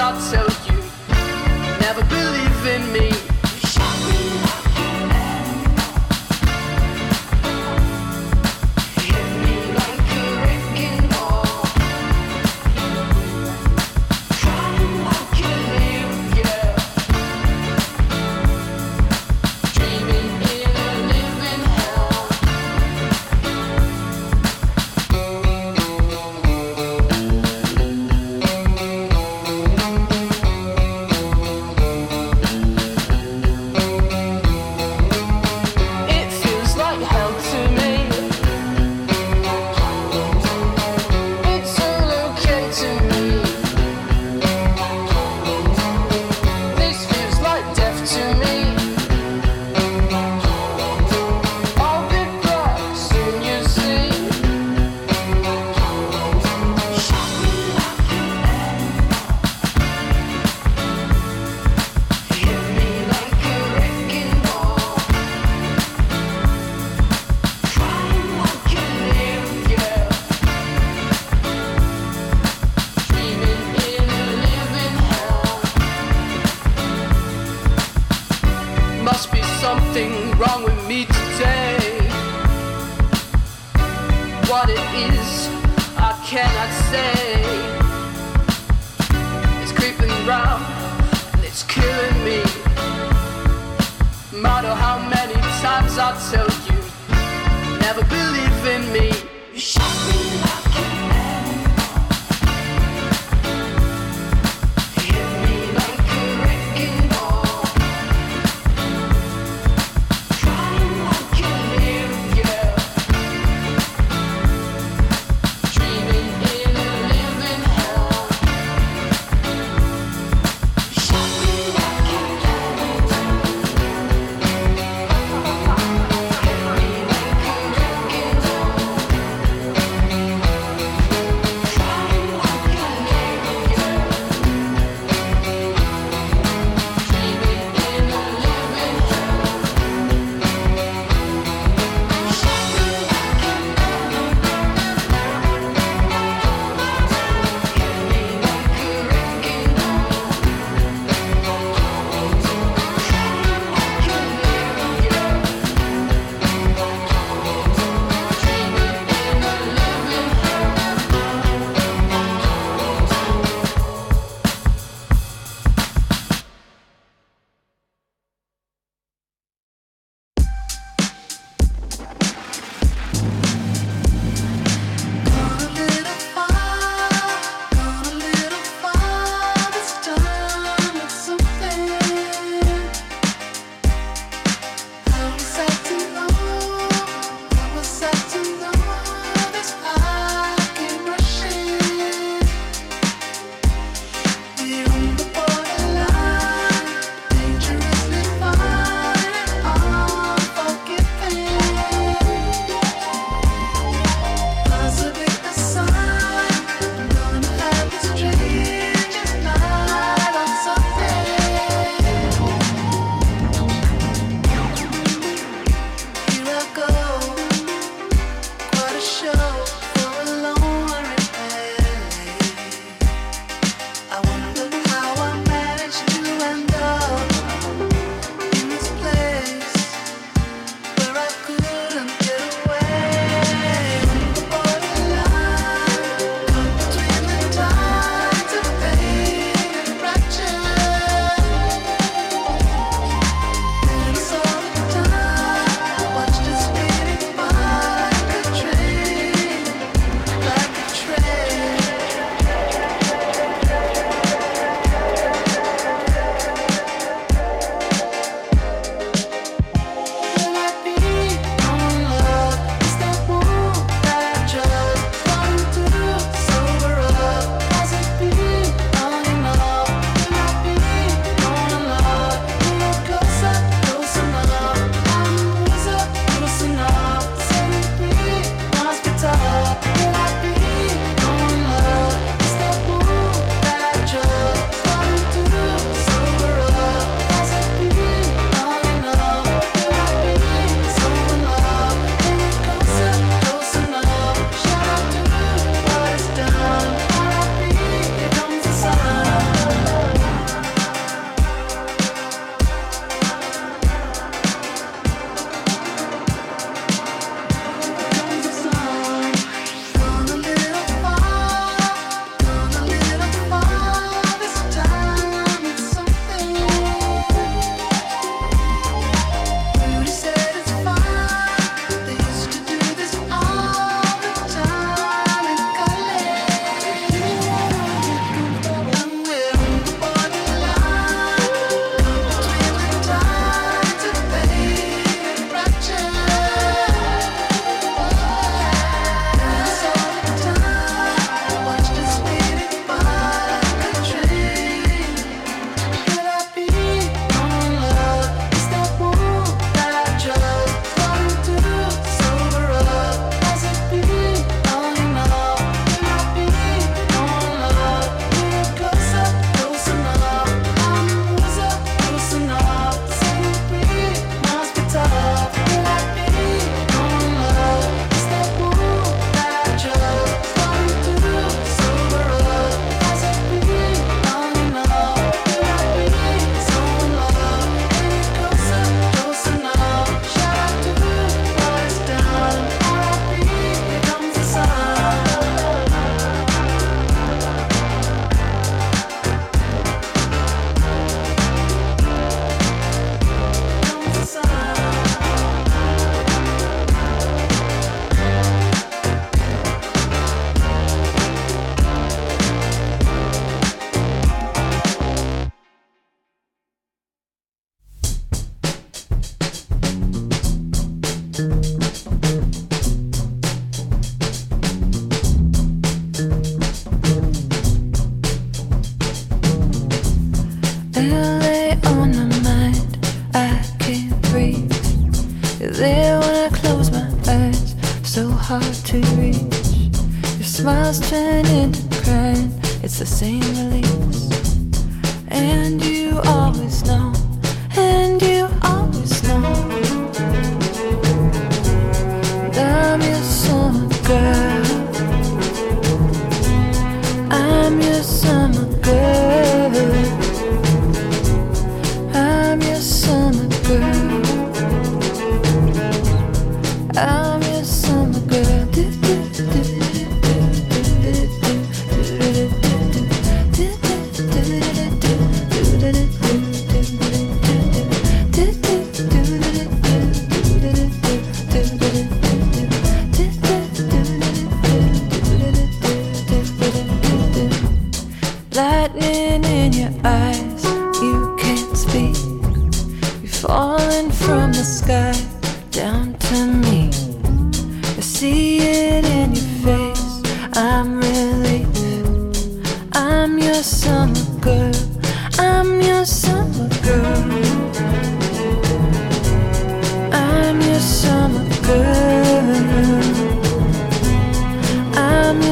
not so times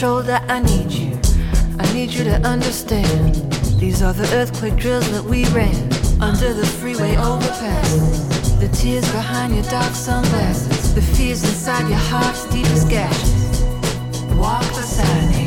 shoulder, I need you. I need you to understand. These are the earthquake drills that we ran under the freeway overpass. The tears behind your dark sunglasses, the fears inside your heart's deepest gashes. Walk beside me.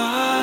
What's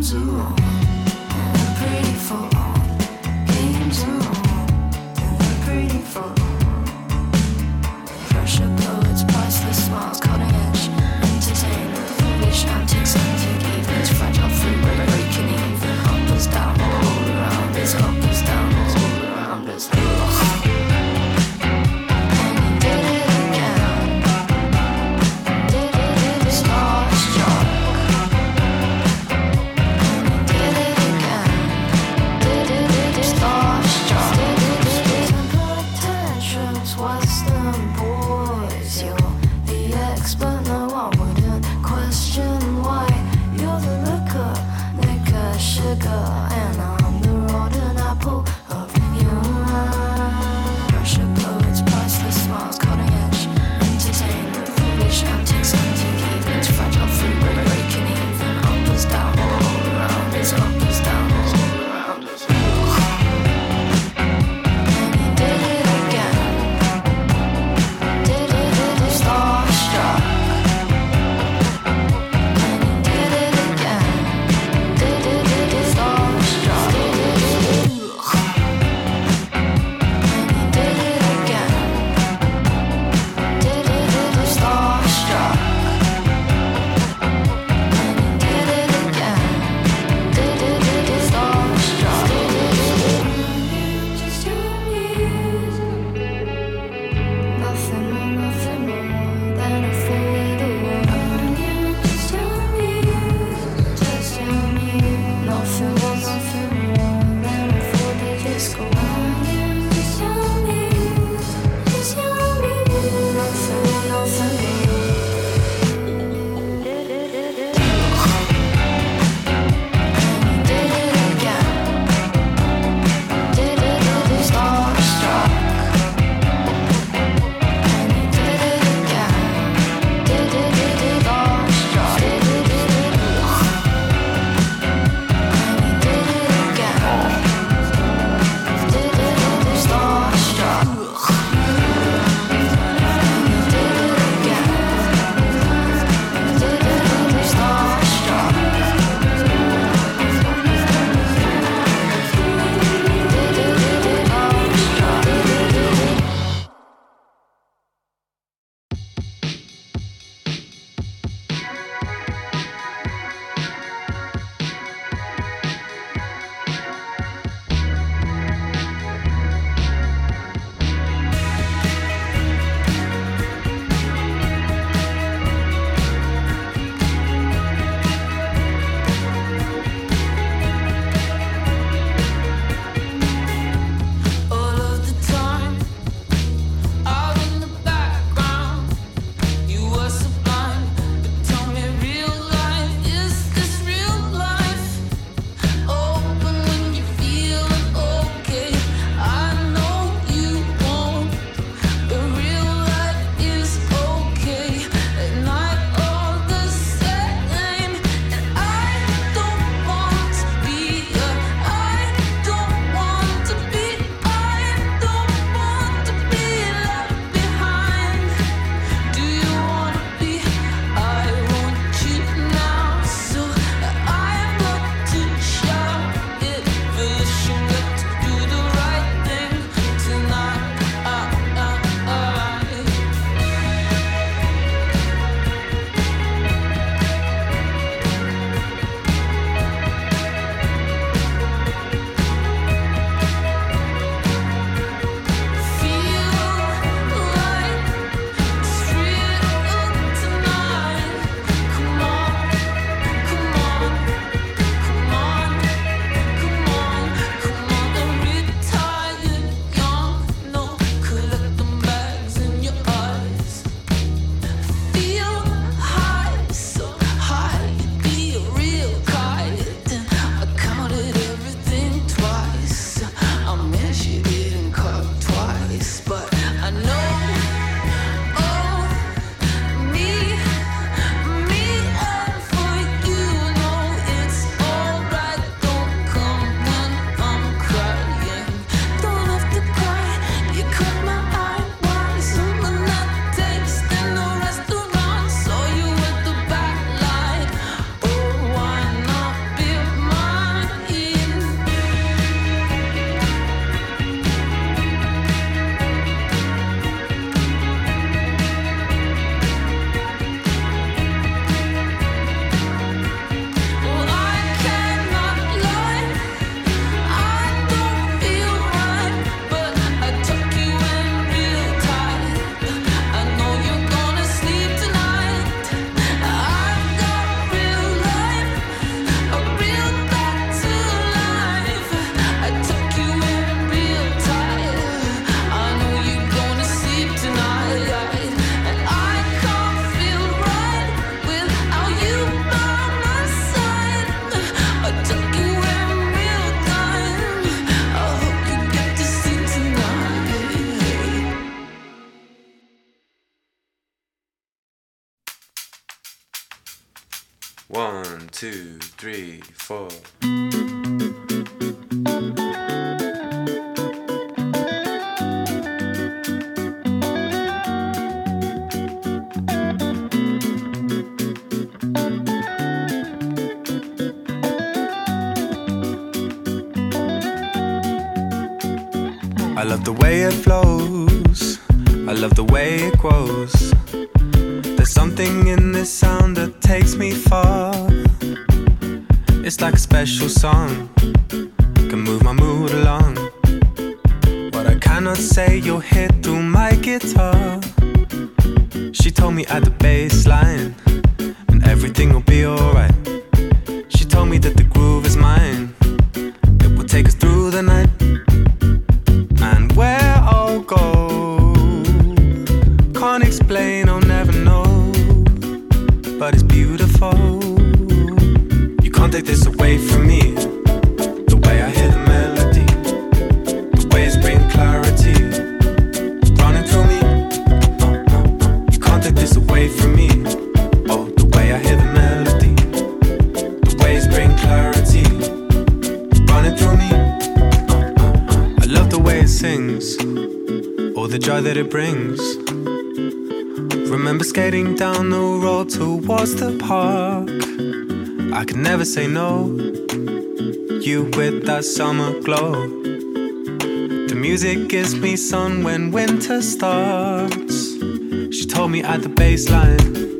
comes along. I love the way it flows. I love the way it grows. There's something in this sound that takes me far. It's like a special song, can move my mood along. but I cannot say, you'll hear through my guitar. She told me at the bass line, and everything will be alright. She told me that the groove is mine. summer glow. The music gives me sun when winter starts. She told me at the baseline.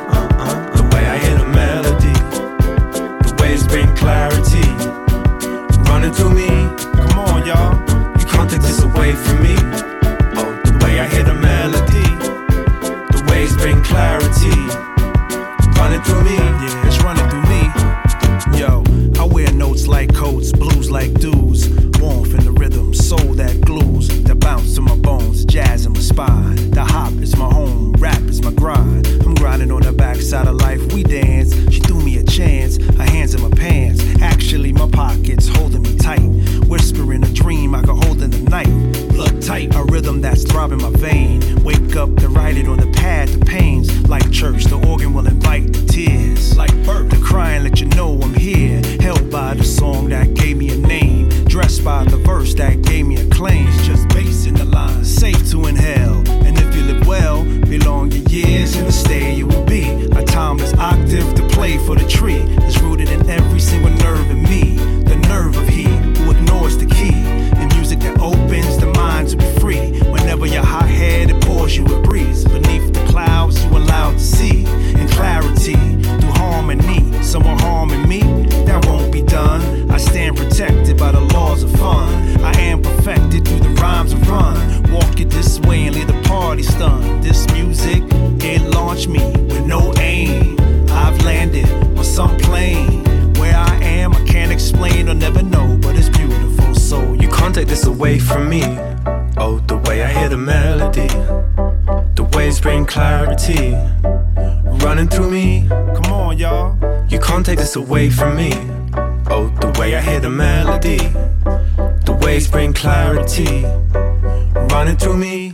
way I hear the melody, the waves bring clarity running through me.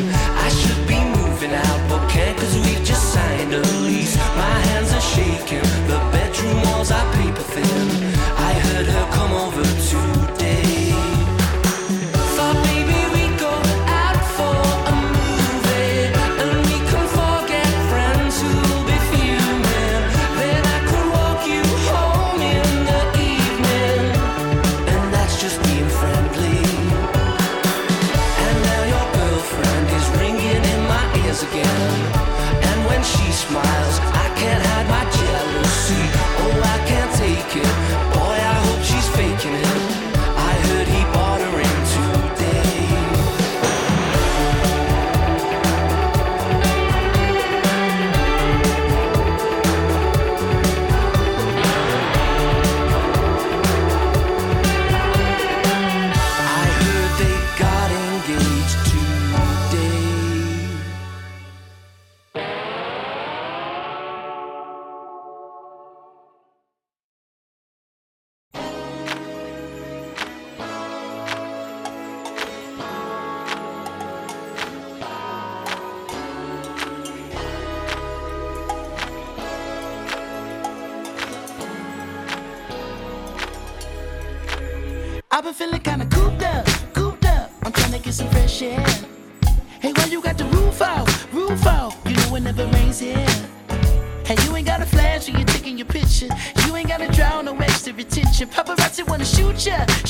Mm-hmm. Been feeling kinda cooped up, cooped up. I'm trying to get some fresh air. Hey, why you got the roof out, roof out? You know it never rains here. Hey, you ain't got a flash when you're taking your picture. You ain't gotta draw no extra attention. Paparazzi wanna shoot ya, shoot ya.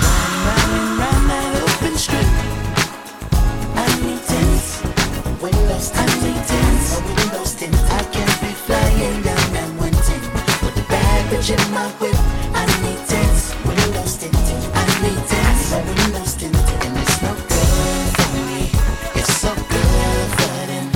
Bitch in my whip. I need tents, windows tint. I need tents, windows tint. And it's no good for me. It's so good for them.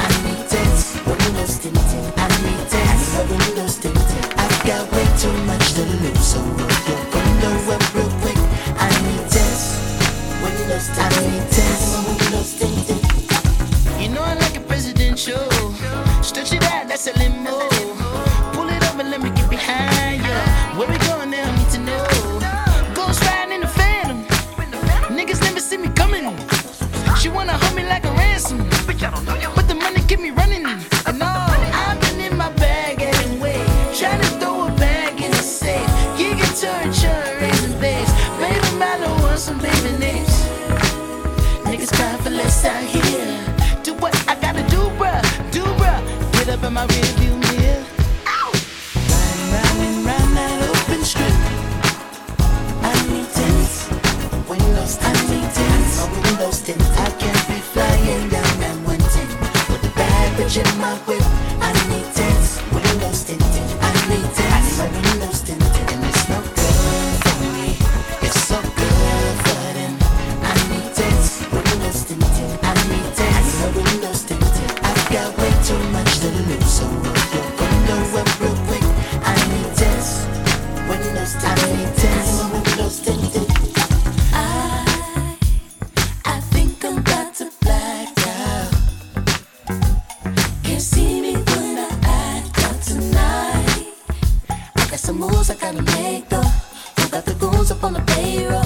I need tents, windows tint. I need tents, windows tint. I've got way too much to lose, so your window up real quick. I need tents, windows tint. I need tents, windows tinted. You know I like a presidential. Stretch it out, that's a limo. the moves I gotta make though. I got the goons up on the payroll.